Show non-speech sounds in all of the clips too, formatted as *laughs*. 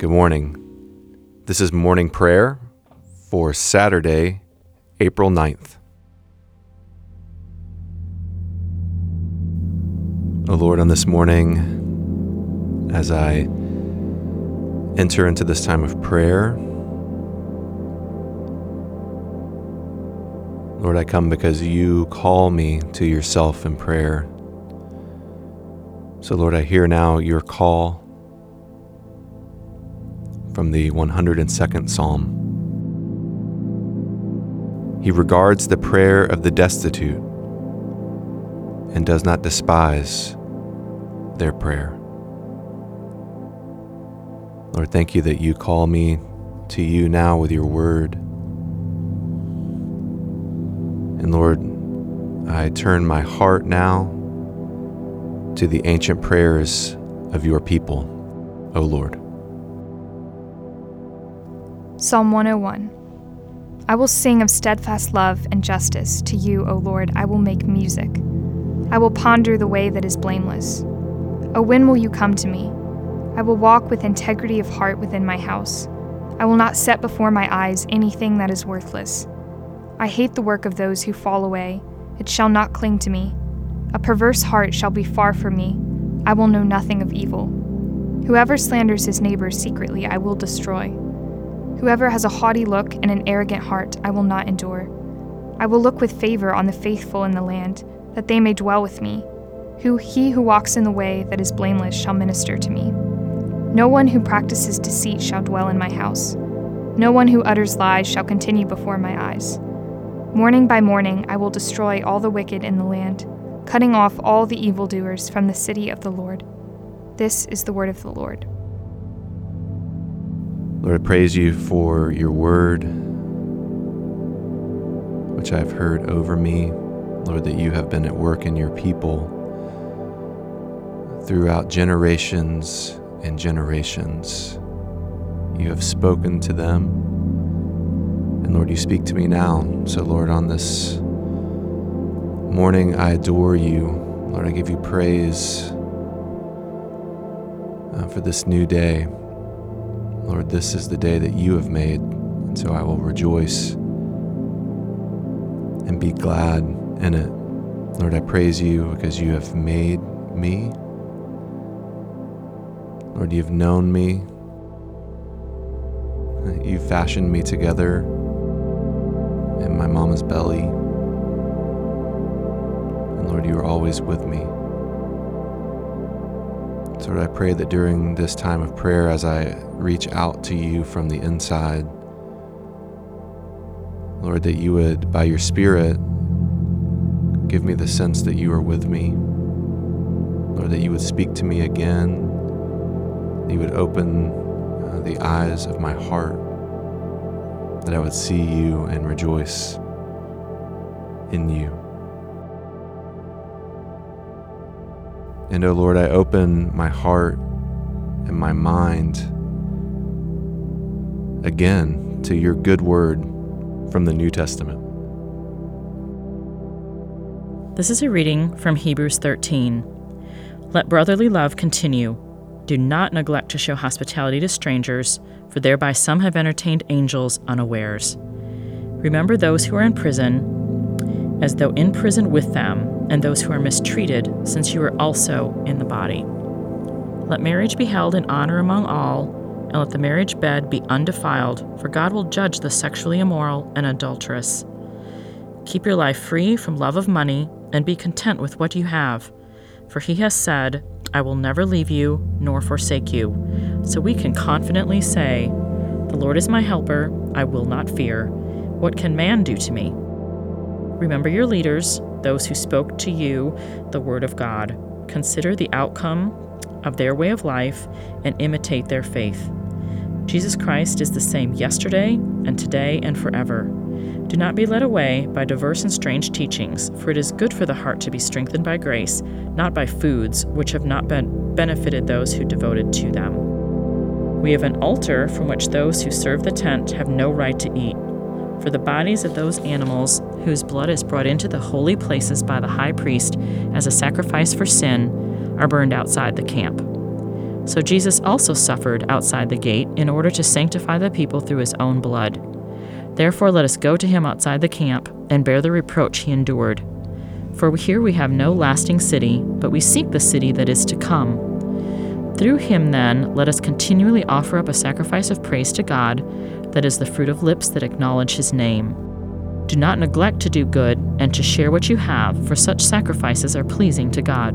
Good morning. This is morning prayer for Saturday, April 9th. O Lord, on this morning, as I enter into this time of prayer, Lord, I come because you call me to yourself in prayer. So, Lord, I hear now your call from the 102nd Psalm. He regards the prayer of the destitute and does not despise their prayer. Lord, thank you that you call me to you now with your word. And Lord, I turn my heart now to the ancient prayers of your people, O Lord. Psalm 101 I will sing of steadfast love and justice. To you, O Lord, I will make music. I will ponder the way that is blameless. O when will you come to me? I will walk with integrity of heart within my house. I will not set before my eyes anything that is worthless. I hate the work of those who fall away. It shall not cling to me. A perverse heart shall be far from me. I will know nothing of evil. Whoever slanders his neighbor secretly, I will destroy. Whoever has a haughty look and an arrogant heart, I will not endure. I will look with favor on the faithful in the land, that they may dwell with me. Who he who walks in the way that is blameless shall minister to me. No one who practices deceit shall dwell in my house. No one who utters lies shall continue before my eyes. Morning by morning I will destroy all the wicked in the land, cutting off all the evildoers from the city of the Lord. This is the word of the Lord. Lord, I praise you for your word, which I've heard over me. Lord, that you have been at work in your people throughout generations and generations. You have spoken to them. And Lord, you speak to me now. So, Lord, on this morning, I adore you. Lord, I give you praise uh, for this new day. Lord, this is the day that you have made, and so I will rejoice and be glad in it. Lord, I praise you because you have made me. Lord, you've known me. You fashioned me together in my mama's belly. And Lord, you are always with me. Lord, I pray that during this time of prayer, as I reach out to you from the inside, Lord, that you would, by your Spirit, give me the sense that you are with me. Lord, that you would speak to me again, that you would open uh, the eyes of my heart, that I would see you and rejoice in you. And, O oh Lord, I open my heart and my mind again to your good word from the New Testament. This is a reading from Hebrews 13. Let brotherly love continue. Do not neglect to show hospitality to strangers, for thereby some have entertained angels unawares. Remember those who are in prison, as though in prison with them and those who are mistreated, since you are also in the body. Let marriage be held in honor among all, and let the marriage bed be undefiled, for God will judge the sexually immoral and adulterous. Keep your life free from love of money, and be content with what you have, for he has said, I will never leave you nor forsake you. So we can confidently say, The Lord is my helper, I will not fear. What can man do to me? Remember your leaders those who spoke to you the Word of God. Consider the outcome of their way of life and imitate their faith. Jesus Christ is the same yesterday and today and forever. Do not be led away by diverse and strange teachings, for it is good for the heart to be strengthened by grace, not by foods which have not been benefited those who devoted to them. We have an altar from which those who serve the tent have no right to eat. For the bodies of those animals whose blood is brought into the holy places by the high priest as a sacrifice for sin, are burned outside the camp. So Jesus also suffered outside the gate in order to sanctify the people through his own blood. Therefore, let us go to him outside the camp and bear the reproach he endured. For here we have no lasting city, but we seek the city that is to come. Through him, then, let us continually offer up a sacrifice of praise to God, that is the fruit of lips that acknowledge his name. Do not neglect to do good and to share what you have, for such sacrifices are pleasing to God.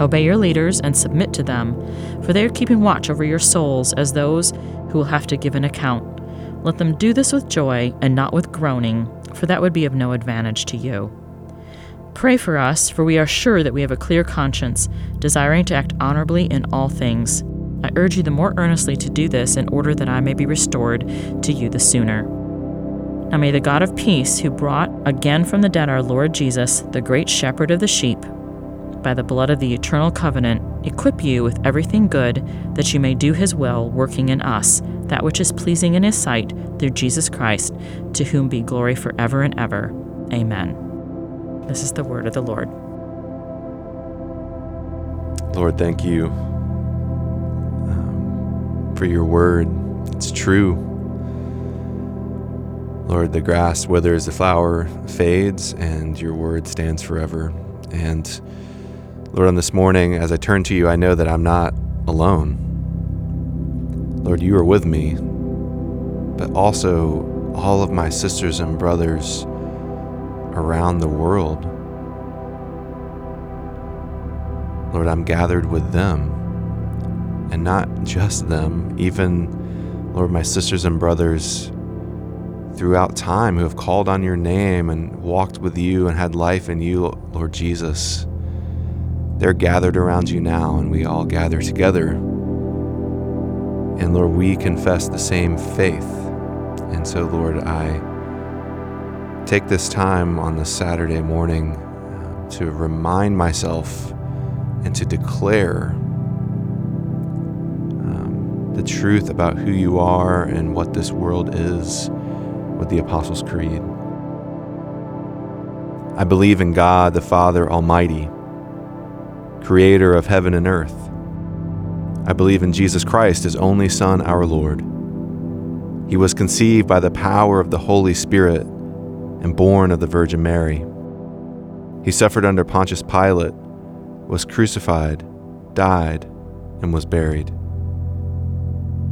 Obey your leaders and submit to them, for they are keeping watch over your souls as those who will have to give an account. Let them do this with joy and not with groaning, for that would be of no advantage to you. Pray for us, for we are sure that we have a clear conscience, desiring to act honorably in all things. I urge you the more earnestly to do this in order that I may be restored to you the sooner. Now may the God of peace, who brought again from the dead our Lord Jesus, the great shepherd of the sheep, by the blood of the eternal covenant, equip you with everything good, that you may do his will, working in us that which is pleasing in his sight, through Jesus Christ, to whom be glory forever and ever. Amen. This is the word of the Lord. Lord, thank you for your word. It's true. Lord, the grass withers, the flower fades, and your word stands forever. And Lord, on this morning, as I turn to you, I know that I'm not alone. Lord, you are with me, but also all of my sisters and brothers around the world. Lord, I'm gathered with them, and not just them, even, Lord, my sisters and brothers throughout time who have called on your name and walked with you and had life in you, Lord Jesus. They're gathered around you now, and we all gather together. And Lord, we confess the same faith. And so, Lord, I take this time on this Saturday morning uh, to remind myself and to declare the truth about who you are and what this world is with the Apostles' Creed. I believe in God, the Father Almighty creator of heaven and earth. I believe in Jesus Christ, his only Son, our Lord. He was conceived by the power of the Holy Spirit and born of the Virgin Mary. He suffered under Pontius Pilate, was crucified, died, and was buried.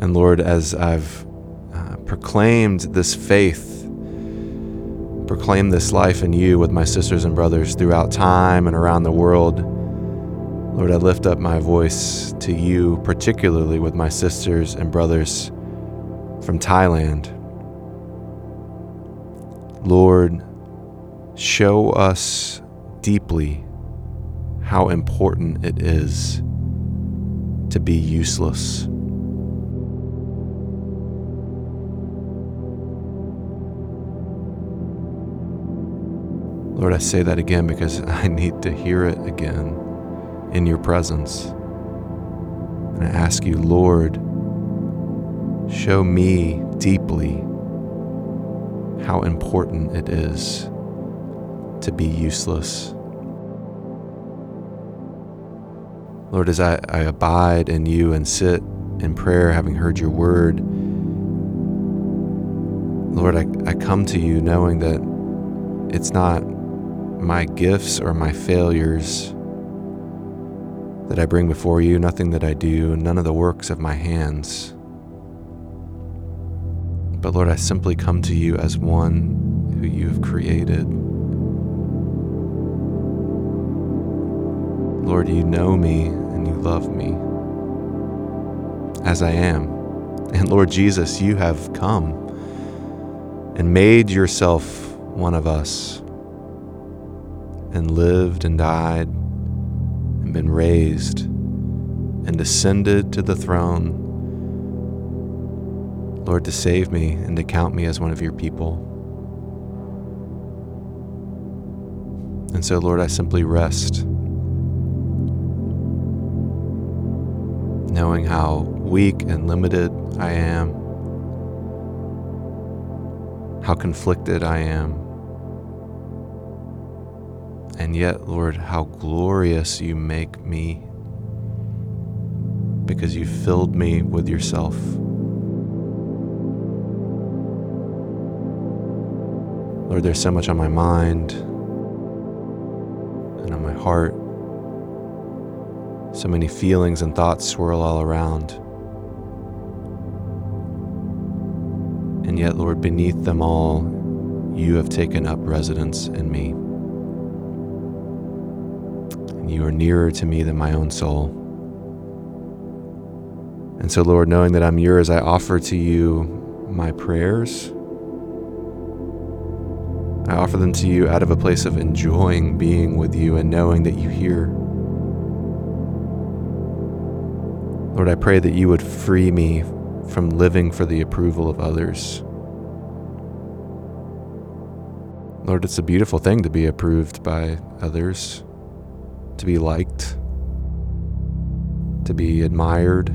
And Lord, as I've uh, proclaimed this faith proclaimed this life in you with my sisters and brothers throughout time and around the world. Lord, I lift up my voice to you, particularly with my sisters and brothers from Thailand. Lord, show us deeply how important it is to be useless. Lord, I say that again because *laughs* I need to hear it again in your presence. And I ask you, Lord, show me deeply how important it is to be useless. Lord, as I, I abide in you and sit in prayer, having heard your word, Lord, I, I come to you knowing that it's not my gifts or my failures that I bring before you, nothing that I do, none of the works of my hands. But Lord, I simply come to you as one who you have created. Lord, you know me and you love me as I am. And Lord Jesus, you have come and made yourself one of us and lived and died and been raised and ascended to the throne. Lord, to save me and to count me as one of your people. And so, Lord, I simply rest, knowing how weak and limited I am, how conflicted I am. And yet, Lord, how glorious you make me because you filled me with yourself. Lord, there's so much on my mind and on my heart. So many feelings and thoughts swirl all around. And yet, Lord, beneath them all, you have taken up residence in me. You are nearer to me than my own soul. And so, Lord, knowing that I'm yours, I offer to you my prayers. I offer them to you out of a place of enjoying being with you and knowing that you hear. Lord, I pray that you would free me from living for the approval of others. Lord, it's a beautiful thing to be approved by others, to be liked, to be admired.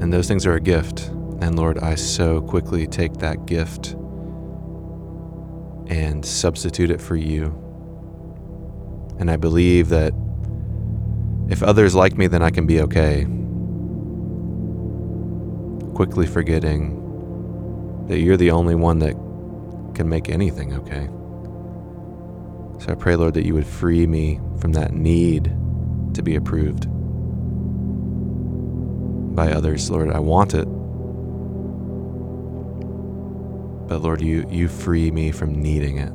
And those things are a gift. And Lord, I so quickly take that gift and substitute it for you. And I believe that if others like me, then I can be okay. Quickly forgetting that you're the only one that can make anything okay. So I pray, Lord, that you would free me from that need to be approved by others. Lord, I want it. But Lord, you, you free me from needing it.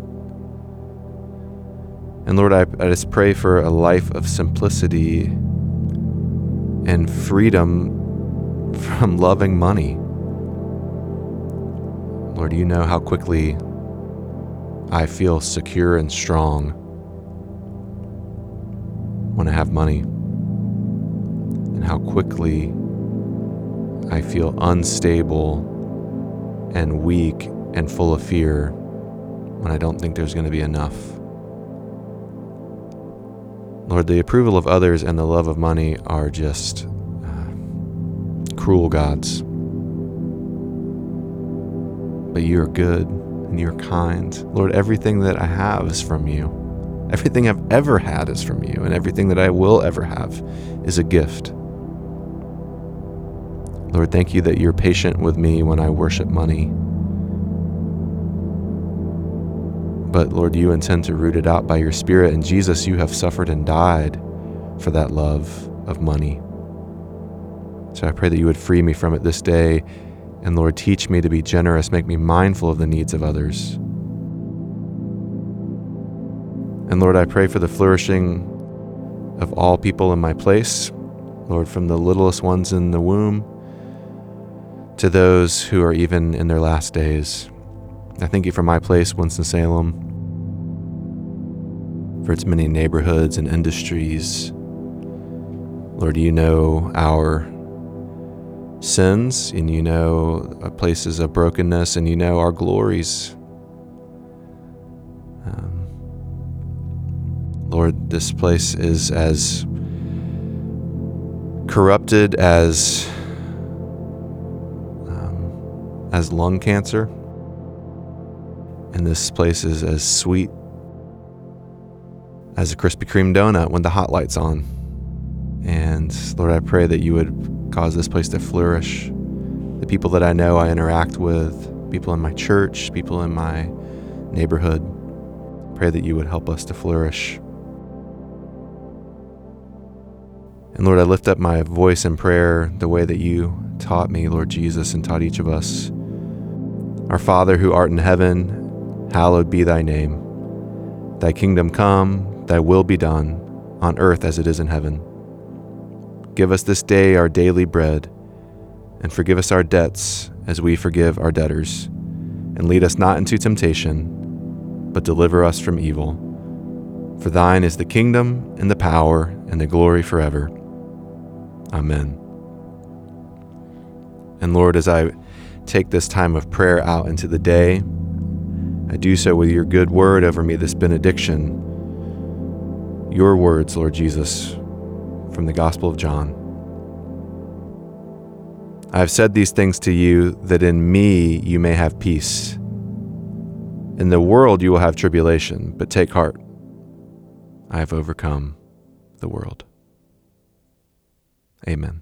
And Lord, I, I just pray for a life of simplicity and freedom from loving money. Lord, you know how quickly I feel secure and strong when I have money, and how quickly I feel unstable and weak and full of fear when I don't think there's going to be enough. Lord, the approval of others and the love of money are just uh, cruel gods. But you are good and you're kind. Lord, everything that I have is from you. Everything I've ever had is from you, and everything that I will ever have is a gift. Lord, thank you that you're patient with me when I worship money. But Lord, you intend to root it out by your Spirit. And Jesus, you have suffered and died for that love of money. So I pray that you would free me from it this day. And Lord, teach me to be generous, make me mindful of the needs of others. And Lord, I pray for the flourishing of all people in my place, Lord, from the littlest ones in the womb to those who are even in their last days. I thank you for my place, Winston-Salem, for its many neighborhoods and industries. Lord, you know our sins, and you know places of brokenness, and you know our glories. Um, Lord, this place is as corrupted as um, as lung cancer and this place is as sweet as a Krispy Kreme donut when the hot light's on. And Lord, I pray that you would cause this place to flourish. The people that I know I interact with, people in my church, people in my neighborhood, pray that you would help us to flourish. And Lord, I lift up my voice in prayer the way that you taught me, Lord Jesus, and taught each of us. Our Father who art in heaven, hallowed be thy name. Thy kingdom come, thy will be done, on earth as it is in heaven. Give us this day our daily bread, and forgive us our debts as we forgive our debtors. And lead us not into temptation, but deliver us from evil. For thine is the kingdom, and the power, and the glory forever. Amen. And Lord, as I take this time of prayer out into the day, I do so with your good word over me, this benediction. Your words, Lord Jesus, from the Gospel of John. I have said these things to you that in me you may have peace. In the world you will have tribulation, but take heart. I have overcome the world. Amen.